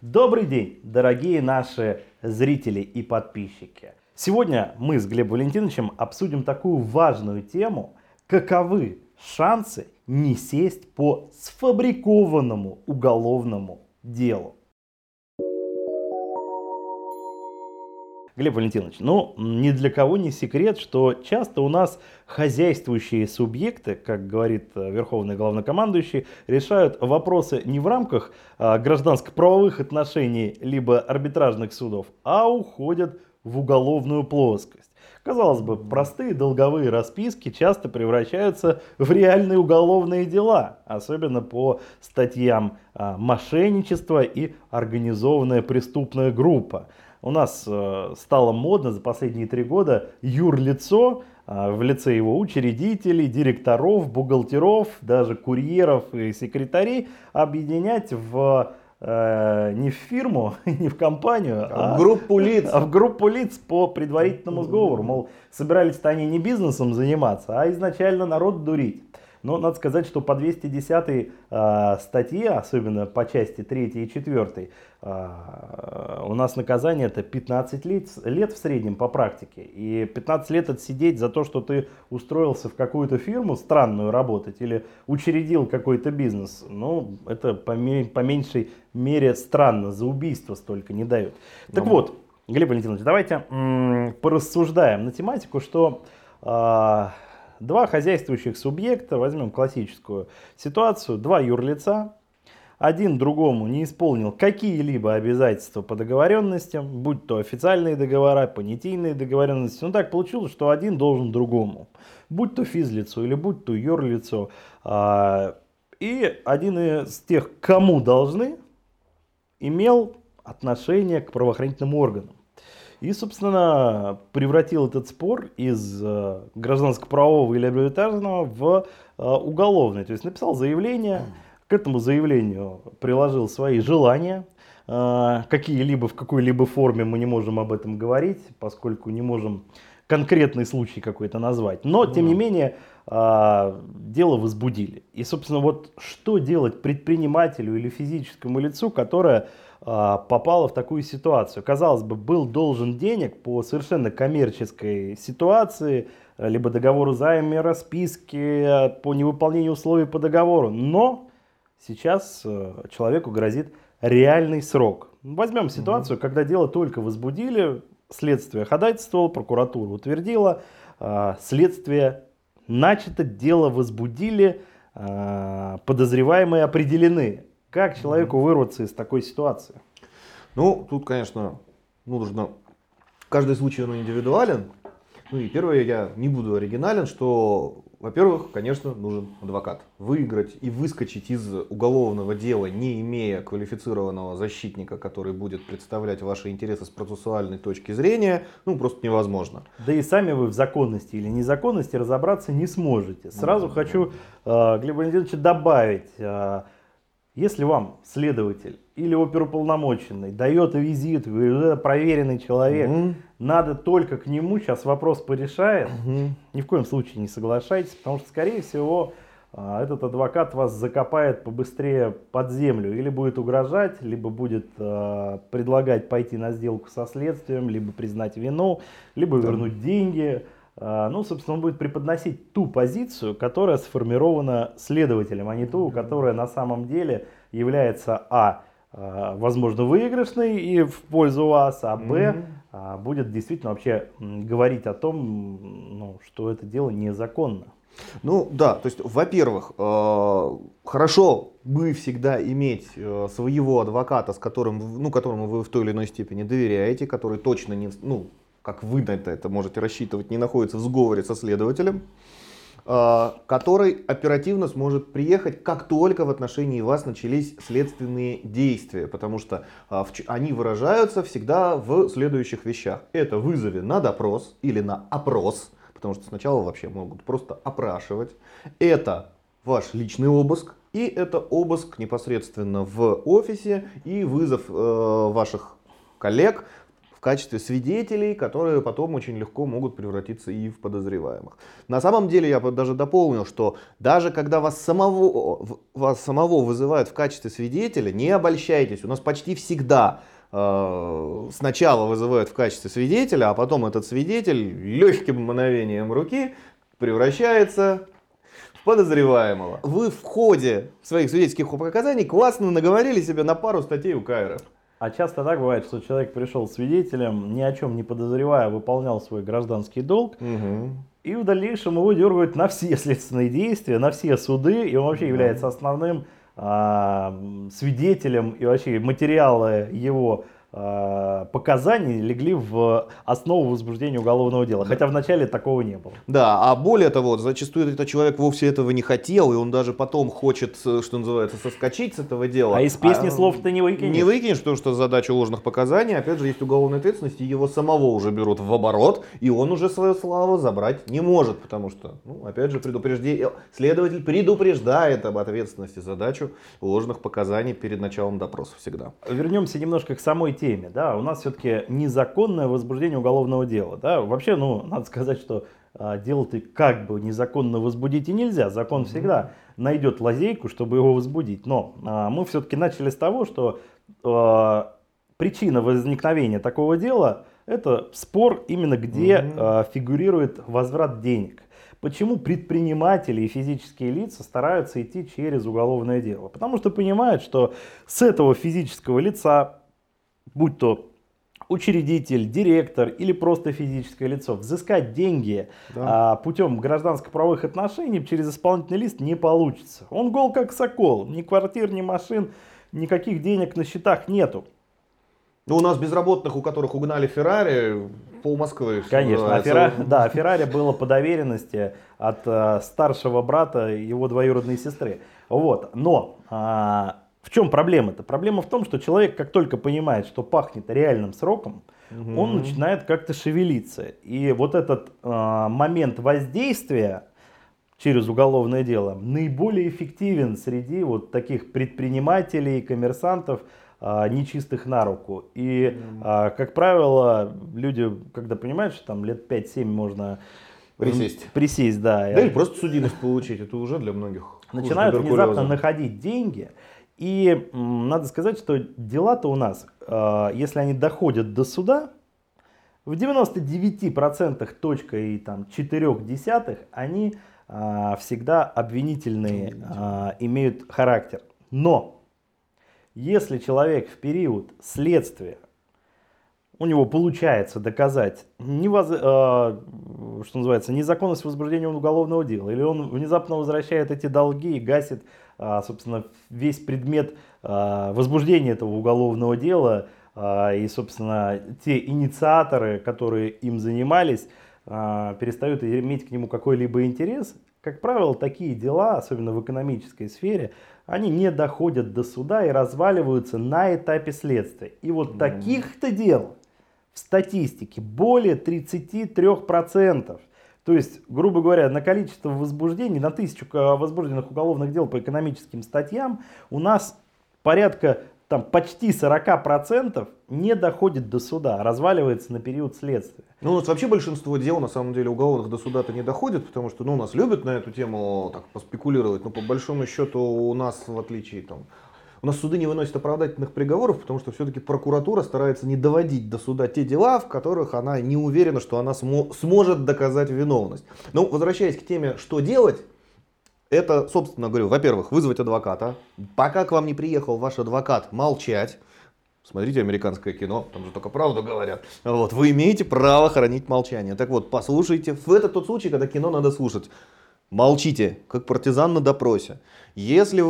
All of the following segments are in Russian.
Добрый день, дорогие наши зрители и подписчики. Сегодня мы с Глебом Валентиновичем обсудим такую важную тему, каковы шансы не сесть по сфабрикованному уголовному делу. Глеб Валентинович, ну, ни для кого не секрет, что часто у нас хозяйствующие субъекты, как говорит э, Верховный Главнокомандующий, решают вопросы не в рамках а, гражданско-правовых отношений либо арбитражных судов, а уходят в уголовную плоскость. Казалось бы, простые долговые расписки часто превращаются в реальные уголовные дела, особенно по статьям а, мошенничества и организованная преступная группа у нас э, стало модно за последние три года юрлицо э, в лице его учредителей, директоров, бухгалтеров, даже курьеров и секретарей объединять в э, не в фирму, не в компанию, а, а в группу лиц. А в группу лиц по предварительному сговору. Мол, собирались-то они не бизнесом заниматься, а изначально народ дурить. Но надо сказать, что по 210 э, а, статье, особенно по части 3 и 4, э, у нас наказание это 15 лет, лет в среднем по практике. И 15 лет отсидеть за то, что ты устроился в какую-то фирму странную работать или учредил какой-то бизнес, ну, это по, по меньшей мере странно, за убийство столько не дают. Так ну. вот, Глеб Валентинович, давайте м- порассуждаем на тематику, что... Э, Два хозяйствующих субъекта, возьмем классическую ситуацию, два юрлица, один другому не исполнил какие-либо обязательства по договоренностям, будь то официальные договора, понятийные договоренности. Но так получилось, что один должен другому, будь то физлицо или будь то юрлицо. А, и один из тех, кому должны, имел отношение к правоохранительным органам. И, собственно, превратил этот спор из э, гражданско-правового или арбитражного в э, уголовный. То есть написал заявление, к этому заявлению приложил свои желания, э, какие-либо в какой-либо форме мы не можем об этом говорить, поскольку не можем конкретный случай какой-то назвать. Но, тем не менее, дело возбудили. И, собственно, вот что делать предпринимателю или физическому лицу, которое попала в такую ситуацию. Казалось бы, был должен денег по совершенно коммерческой ситуации, либо договору займа, расписки, по невыполнению условий по договору. Но сейчас э, человеку грозит реальный срок. Возьмем ситуацию, mm когда дело только возбудили, следствие ходатайствовало, прокуратура утвердила, а, следствие начато, дело возбудили, а, подозреваемые определены. Как человеку вырваться из такой ситуации? Ну, тут, конечно, нужно... Каждый случай он индивидуален. Ну и первое, я не буду оригинален, что, во-первых, конечно, нужен адвокат. Выиграть и выскочить из уголовного дела, не имея квалифицированного защитника, который будет представлять ваши интересы с процессуальной точки зрения, ну просто невозможно. Да и сами вы в законности или незаконности разобраться не сможете. Сразу mm-hmm. хочу, э, Глеб Валентинович, добавить, э, если вам следователь или оперуполномоченный дает визит, говорит, это проверенный человек, угу. надо только к нему сейчас вопрос порешает, угу. ни в коем случае не соглашайтесь, потому что, скорее всего, а, этот адвокат вас закопает побыстрее под землю или будет угрожать, либо будет э, предлагать пойти на сделку со следствием, либо признать вину, либо вернуть деньги. А, ну, собственно, он будет преподносить ту позицию, которая сформирована следователем, а не ту, которая на самом деле является а, а возможно, выигрышной и в пользу вас, а Б, mm-hmm. будет действительно вообще говорить о том, ну, что это дело незаконно. Ну да, то есть, во-первых, э, хорошо бы всегда иметь э, своего адвоката, с которым, ну, которому вы в той или иной степени доверяете, который точно не, ну, как вы на это, можете рассчитывать, не находится в сговоре со следователем, а, который оперативно сможет приехать, как только в отношении вас начались следственные действия, потому что а, они выражаются всегда в следующих вещах. Это вызове на допрос или на опрос, потому что сначала вообще могут просто опрашивать. Это ваш личный обыск, и это обыск непосредственно в офисе и вызов э, ваших коллег в качестве свидетелей, которые потом очень легко могут превратиться и в подозреваемых. На самом деле я даже дополнил, что даже когда вас самого, вас самого вызывают в качестве свидетеля, не обольщайтесь, у нас почти всегда э, сначала вызывают в качестве свидетеля, а потом этот свидетель легким мгновением руки превращается подозреваемого. Вы в ходе своих свидетельских показаний классно наговорили себе на пару статей у КРФ. А часто так бывает, что человек пришел свидетелем, ни о чем не подозревая, выполнял свой гражданский долг, угу. и в дальнейшем его дергают на все следственные действия, на все суды, и он вообще является основным а, свидетелем, и вообще материалы его показаний легли в основу возбуждения уголовного дела. Хотя вначале такого не было. Да, а более того, зачастую этот человек вовсе этого не хотел, и он даже потом хочет, э, что называется, соскочить с этого дела. А из песни а, слов ты не выкинешь. Не выкинешь, потому что задача ложных показаний, опять же, есть уголовная ответственность, и его самого уже берут в оборот, и он уже свою славу забрать не может, потому что, ну, опять же, предупреждение, следователь предупреждает об ответственности задачу ложных показаний перед началом допроса всегда. Вернемся немножко к самой теме, да, у нас все-таки незаконное возбуждение уголовного дела, да, вообще, ну, надо сказать, что а, дело-то как бы незаконно возбудить и нельзя, закон всегда найдет лазейку, чтобы его возбудить, но а, мы все-таки начали с того, что а, причина возникновения такого дела это спор именно где угу. а, фигурирует возврат денег. Почему предприниматели и физические лица стараются идти через уголовное дело? Потому что понимают, что с этого физического лица будь то учредитель, директор или просто физическое лицо, взыскать деньги да. а, путем гражданско-правовых отношений через исполнительный лист не получится. Он гол как сокол, ни квартир, ни машин, никаких денег на счетах нету. Ну, у нас безработных, у которых угнали Феррари, пол Москвы. Конечно, а Феррари, да, Феррари было по доверенности от а, старшего брата его двоюродной сестры. Вот, но а, в чем проблема-то? Проблема в том, что человек, как только понимает, что пахнет реальным сроком, угу. он начинает как-то шевелиться. И вот этот э, момент воздействия через уголовное дело наиболее эффективен среди вот таких предпринимателей, коммерсантов, э, нечистых на руку. И, э, как правило, люди, когда понимают, что там лет 5-7 можно Присесть. Присесть, да. Да или просто судимость получить, это уже для многих. Начинают внезапно находить деньги, и надо сказать, что дела-то у нас, а, если они доходят до суда, в 99% точка и там 4 десятых они а, всегда обвинительные а, имеют характер. Но если человек в период следствия у него получается доказать невоз... э, что называется, незаконность возбуждения уголовного дела, или он внезапно возвращает эти долги и гасит, э, собственно, весь предмет э, возбуждения этого уголовного дела, э, и, собственно, те инициаторы, которые им занимались, перестают иметь к нему какой-либо интерес, как правило, такие дела, особенно в экономической сфере, они не доходят до суда и разваливаются на этапе следствия. И вот таких-то дел в статистике более 33%. То есть, грубо говоря, на количество возбуждений, на тысячу возбужденных уголовных дел по экономическим статьям у нас порядка там почти 40% не доходит до суда, а разваливается на период следствия. Ну, у нас вообще большинство дел, на самом деле, уголовных до суда-то не доходит, потому что, ну, нас любят на эту тему так поспекулировать, но по большому счету у нас, в отличие там, у нас суды не выносят оправдательных приговоров, потому что все-таки прокуратура старается не доводить до суда те дела, в которых она не уверена, что она смо сможет доказать виновность. Ну, возвращаясь к теме, что делать, это, собственно говорю, во-первых, вызвать адвоката. Пока к вам не приехал ваш адвокат, молчать. Смотрите американское кино, там же только правду говорят. Вот, вы имеете право хранить молчание. Так вот, послушайте. В этот тот случай, когда кино надо слушать. Молчите, как партизан на допросе. Если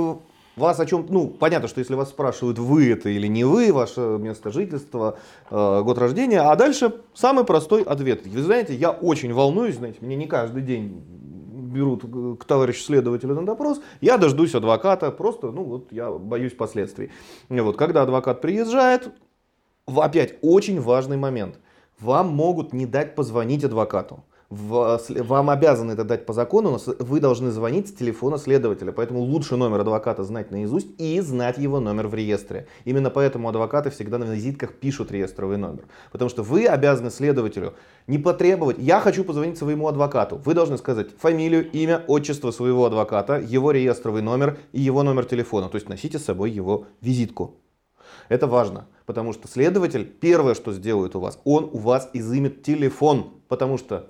вас о чем, ну, понятно, что если вас спрашивают, вы это или не вы, ваше место жительства, э, год рождения, а дальше самый простой ответ. Вы знаете, я очень волнуюсь, знаете, мне не каждый день берут к товарищу следователю на допрос, я дождусь адвоката, просто, ну, вот я боюсь последствий. Вот, когда адвокат приезжает, опять очень важный момент. Вам могут не дать позвонить адвокату. В, вам обязаны это дать по закону, но вы должны звонить с телефона следователя. Поэтому лучше номер адвоката знать наизусть и знать его номер в реестре. Именно поэтому адвокаты всегда на визитках пишут реестровый номер. Потому что вы обязаны следователю не потребовать, я хочу позвонить своему адвокату. Вы должны сказать фамилию, имя, отчество своего адвоката, его реестровый номер и его номер телефона. То есть носите с собой его визитку. Это важно, потому что следователь первое, что сделает у вас, он у вас изымет телефон, потому что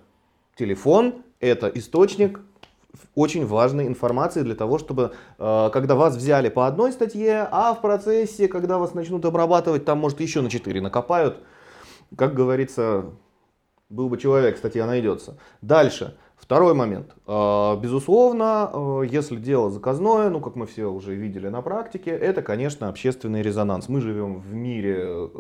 телефон это источник очень важной информации для того, чтобы, э, когда вас взяли по одной статье, а в процессе, когда вас начнут обрабатывать, там, может, еще на 4 накопают, как говорится, был бы человек, статья найдется. Дальше. Второй момент. Э, безусловно, э, если дело заказное, ну, как мы все уже видели на практике, это, конечно, общественный резонанс. Мы живем в мире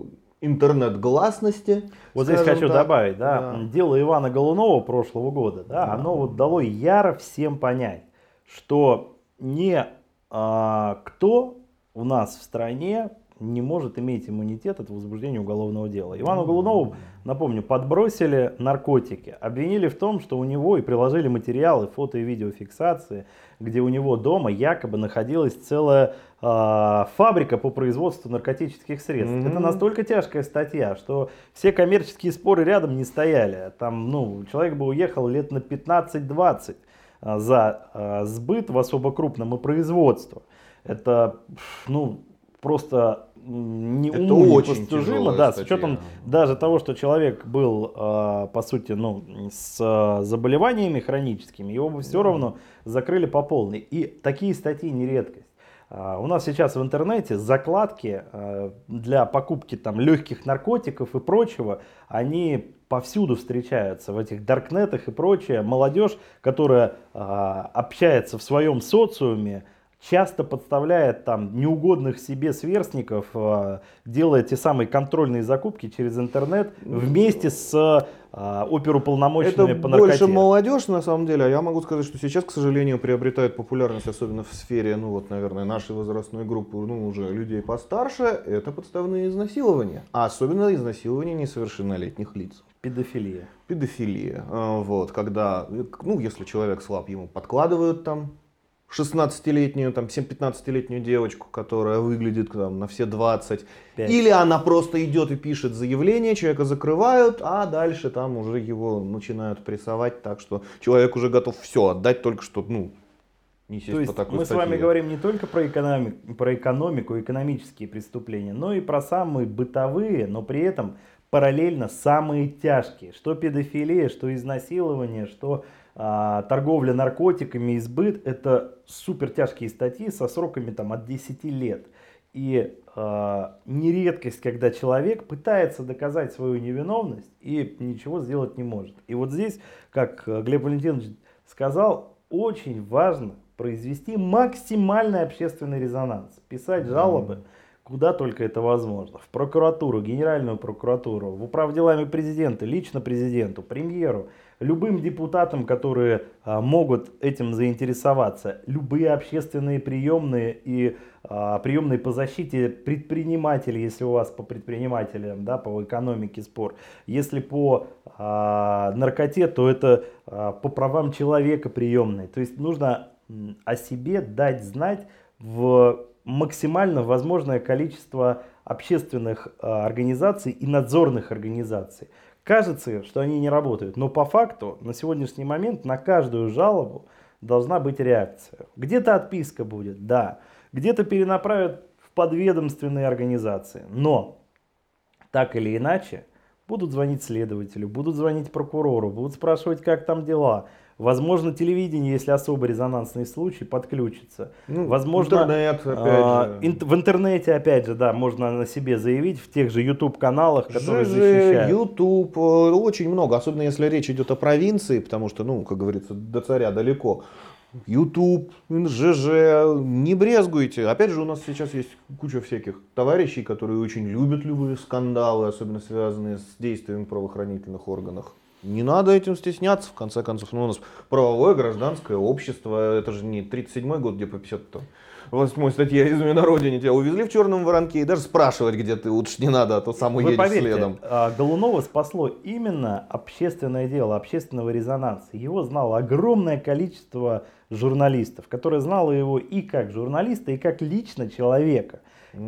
интернет-гласности. Вот здесь хочу так. добавить, да, да, дело Ивана Голунова прошлого года, да, да. оно вот дало яро всем понять, что не а, кто у нас в стране не может иметь иммунитет от возбуждения уголовного дела. Ивану Голунову, напомню, подбросили наркотики, обвинили в том, что у него и приложили материалы, фото и видеофиксации, где у него дома якобы находилась целая э, фабрика по производству наркотических средств. Mm-hmm. Это настолько тяжкая статья, что все коммерческие споры рядом не стояли. Там, ну, человек бы уехал лет на 15-20 а, за э, сбыт в особо крупном и производство. Это, ну, просто не это уму непостижимо, да, с учетом даже того, что человек был, э, по сути, ну, с э, заболеваниями хроническими, его бы все равно закрыли по полной. И такие статьи не редкость. Uh, у нас сейчас в интернете закладки uh, для покупки там легких наркотиков и прочего, они повсюду встречаются в этих даркнетах и прочее. Молодежь, которая uh, общается в своем социуме, часто подставляет там неугодных себе сверстников, э, делая те самые контрольные закупки через интернет вместе с э, оперуполномоченными Это по наркоте. больше молодежь на самом деле, а я могу сказать, что сейчас, к сожалению, приобретают популярность, особенно в сфере, ну вот, наверное, нашей возрастной группы, ну уже людей постарше, это подставные изнасилования, а особенно изнасилования несовершеннолетних лиц. Педофилия. Педофилия, э, вот, когда, ну, если человек слаб, ему подкладывают там 16-летнюю, там, 7-15-летнюю девочку, которая выглядит там, на все 20. 5. Или она просто идет и пишет заявление, человека закрывают, а дальше там уже его начинают прессовать так, что человек уже готов все отдать, только что, ну, не сесть То есть по такой мы статье. с вами говорим не только про, экономик, про экономику, экономические преступления, но и про самые бытовые, но при этом параллельно самые тяжкие. Что педофилия, что изнасилование, что а, торговля наркотиками и сбыт это супер тяжкие статьи со сроками там от 10 лет. И э, нередкость, когда человек пытается доказать свою невиновность и ничего сделать не может. И вот здесь, как Глеб Валентинович сказал, очень важно произвести максимальный общественный резонанс, писать жалобы, куда только это возможно. В прокуратуру, Генеральную прокуратуру, в управделами президента, лично президенту, премьеру, любым депутатам, которые а, могут этим заинтересоваться, любые общественные приемные и а, приемные по защите предпринимателей, если у вас по предпринимателям, да, по экономике спор, если по а, наркоте, то это а, по правам человека приемные. То есть нужно о себе дать знать в максимально возможное количество общественных а, организаций и надзорных организаций. Кажется, что они не работают, но по факту на сегодняшний момент на каждую жалобу должна быть реакция. Где-то отписка будет, да, где-то перенаправят в подведомственные организации, но так или иначе будут звонить следователю, будут звонить прокурору, будут спрашивать, как там дела, Возможно, телевидение, если особо резонансный случай, подключится. Ну, Возможно, интернет, опять э, ин, в интернете, опять же, да, можно на себе заявить в тех же YouTube каналах, которые ЖЖ, защищают. YouTube, э, очень много, особенно если речь идет о провинции, потому что, ну, как говорится, до царя далеко. YouTube, ЖЖ, не брезгуйте. Опять же, у нас сейчас есть куча всяких товарищей, которые очень любят любые скандалы, особенно связанные с действиями правоохранительных органов. Не надо этим стесняться, в конце концов. Ну, у нас правовое гражданское общество, это же не 37-й год, где по 50 -то в восьмой статье о измене на родине тебя увезли в черном воронке, и даже спрашивать, где ты, лучше не надо, а то сам уедешь Вы поверьте, следом. а, Голунова спасло именно общественное дело, общественного резонанса. Его знало огромное количество журналистов, которые знало его и как журналиста, и как лично человека.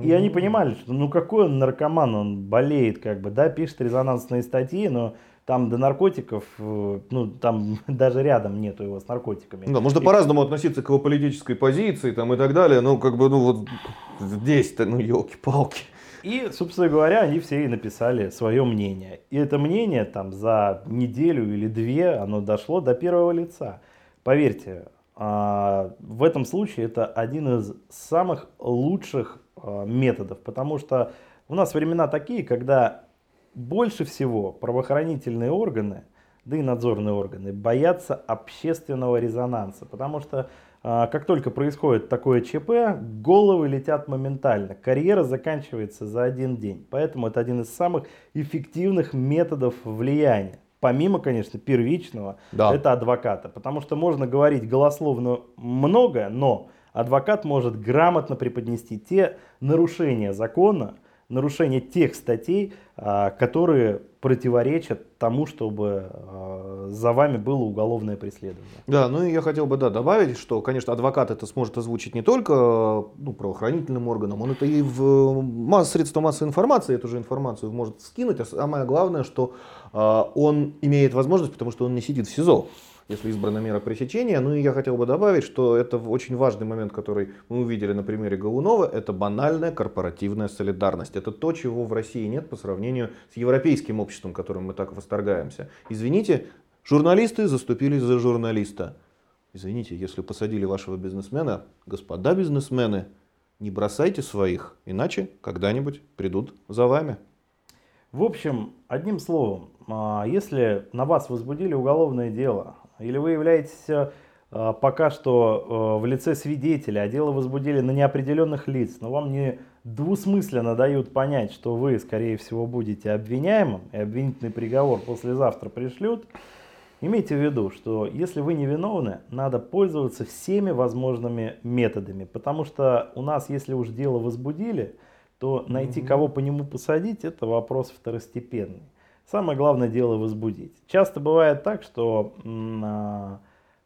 И они понимали, что ну какой он наркоман, он болеет, как бы, да, пишет резонансные статьи, но там до наркотиков, э, ну там даже рядом нету его с наркотиками. Да, можно И- по-разному относиться к его политической позиции там, и так далее, но как бы, ну вот здесь-то, ну елки-палки. И, собственно говоря, они все и написали свое мнение. И это мнение там за неделю или две, оно дошло до первого лица. Поверьте, а, в этом случае это один из самых лучших а, методов, потому что у нас времена такие, когда больше всего правоохранительные органы, да и надзорные органы, боятся общественного резонанса, потому что а, как только происходит такое ЧП, головы летят моментально, карьера заканчивается за один день, поэтому это один из самых эффективных методов влияния. Помимо, конечно, первичного, Да. это адвоката, потому что можно говорить голословно много, но адвокат может грамотно преподнести те нарушения закона, нарушения тех статей, а, которые противоречат тому, чтобы а, за вами было уголовное преследование. Да, ну и я хотел бы да, добавить, что, конечно, адвокат это сможет озвучить не только ну, правоохранительным органам, он это и в масс, средства массовой информации эту же информацию может скинуть, а самое главное, что а, он имеет возможность, потому что он не сидит в СИЗО, если избрана мера пресечения. Ну и я хотел бы добавить, что это очень важный момент, который мы увидели на примере Голунова, это банальная корпоративная солидарность. Это то, чего в России нет по сравнению с европейским обществом, которым мы так восторгаемся. Извините, журналисты заступились за журналиста. Извините, если посадили вашего бизнесмена, господа бизнесмены, не бросайте своих, иначе когда-нибудь придут за вами. В общем, одним словом, а, если на вас возбудили уголовное дело, или вы являетесь а, пока что а, в лице свидетеля, а дело возбудили на неопределенных лиц, но вам не двусмысленно дают понять, что вы, скорее всего, будете обвиняемым, и обвинительный приговор послезавтра пришлют, Имейте в виду, что если вы невиновны, надо пользоваться всеми возможными методами, потому что у нас, если уж дело возбудили, то найти кого по нему посадить, это вопрос второстепенный. Самое главное дело возбудить. Часто бывает так, что а,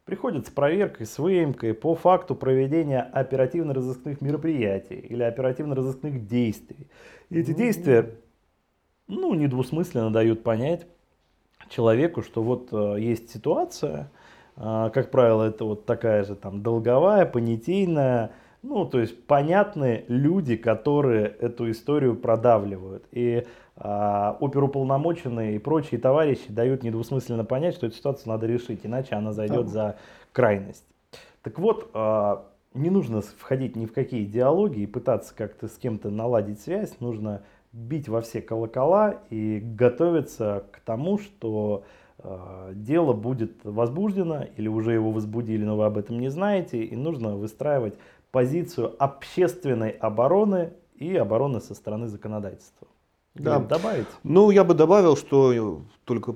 приходят с проверкой, с выемкой по факту проведения оперативно-розыскных мероприятий или оперативно-розыскных действий. И эти действия, ну, недвусмысленно дают понять человеку, что вот э, есть ситуация, э, как правило, это вот такая же там долговая, понятийная, ну, то есть понятные люди, которые эту историю продавливают. И э, оперуполномоченные и прочие товарищи дают недвусмысленно понять, что эту ситуацию надо решить, иначе она зайдет за крайность. Так вот, э, не нужно входить ни в какие диалоги и пытаться как-то с кем-то наладить связь, нужно бить во все колокола и готовиться к тому, что дело будет возбуждено или уже его возбудили, но вы об этом не знаете, и нужно выстраивать позицию общественной обороны и обороны со стороны законодательства. Да. Добавить? Ну, я бы добавил, что только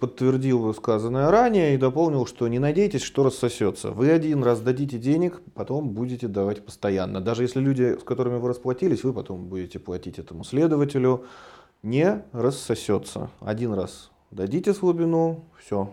подтвердил сказанное ранее и дополнил, что не надейтесь, что рассосется. Вы один раз дадите денег, потом будете давать постоянно. Даже если люди, с которыми вы расплатились, вы потом будете платить этому следователю. Не рассосется. Один раз дадите слабину, все.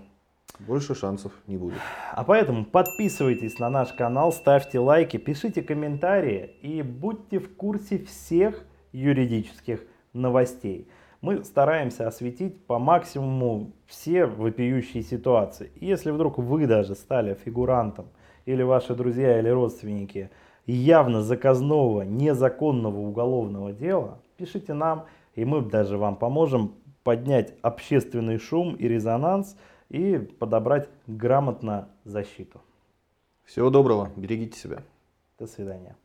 Больше шансов не будет. А поэтому подписывайтесь на наш канал, ставьте лайки, пишите комментарии и будьте в курсе всех юридических новостей. Мы стараемся осветить по максимуму все вопиющие ситуации. И если вдруг вы даже стали фигурантом или ваши друзья или родственники явно заказного, незаконного уголовного дела, пишите нам, и мы даже вам поможем поднять общественный шум и резонанс и подобрать грамотно защиту. Всего доброго, берегите себя. До свидания.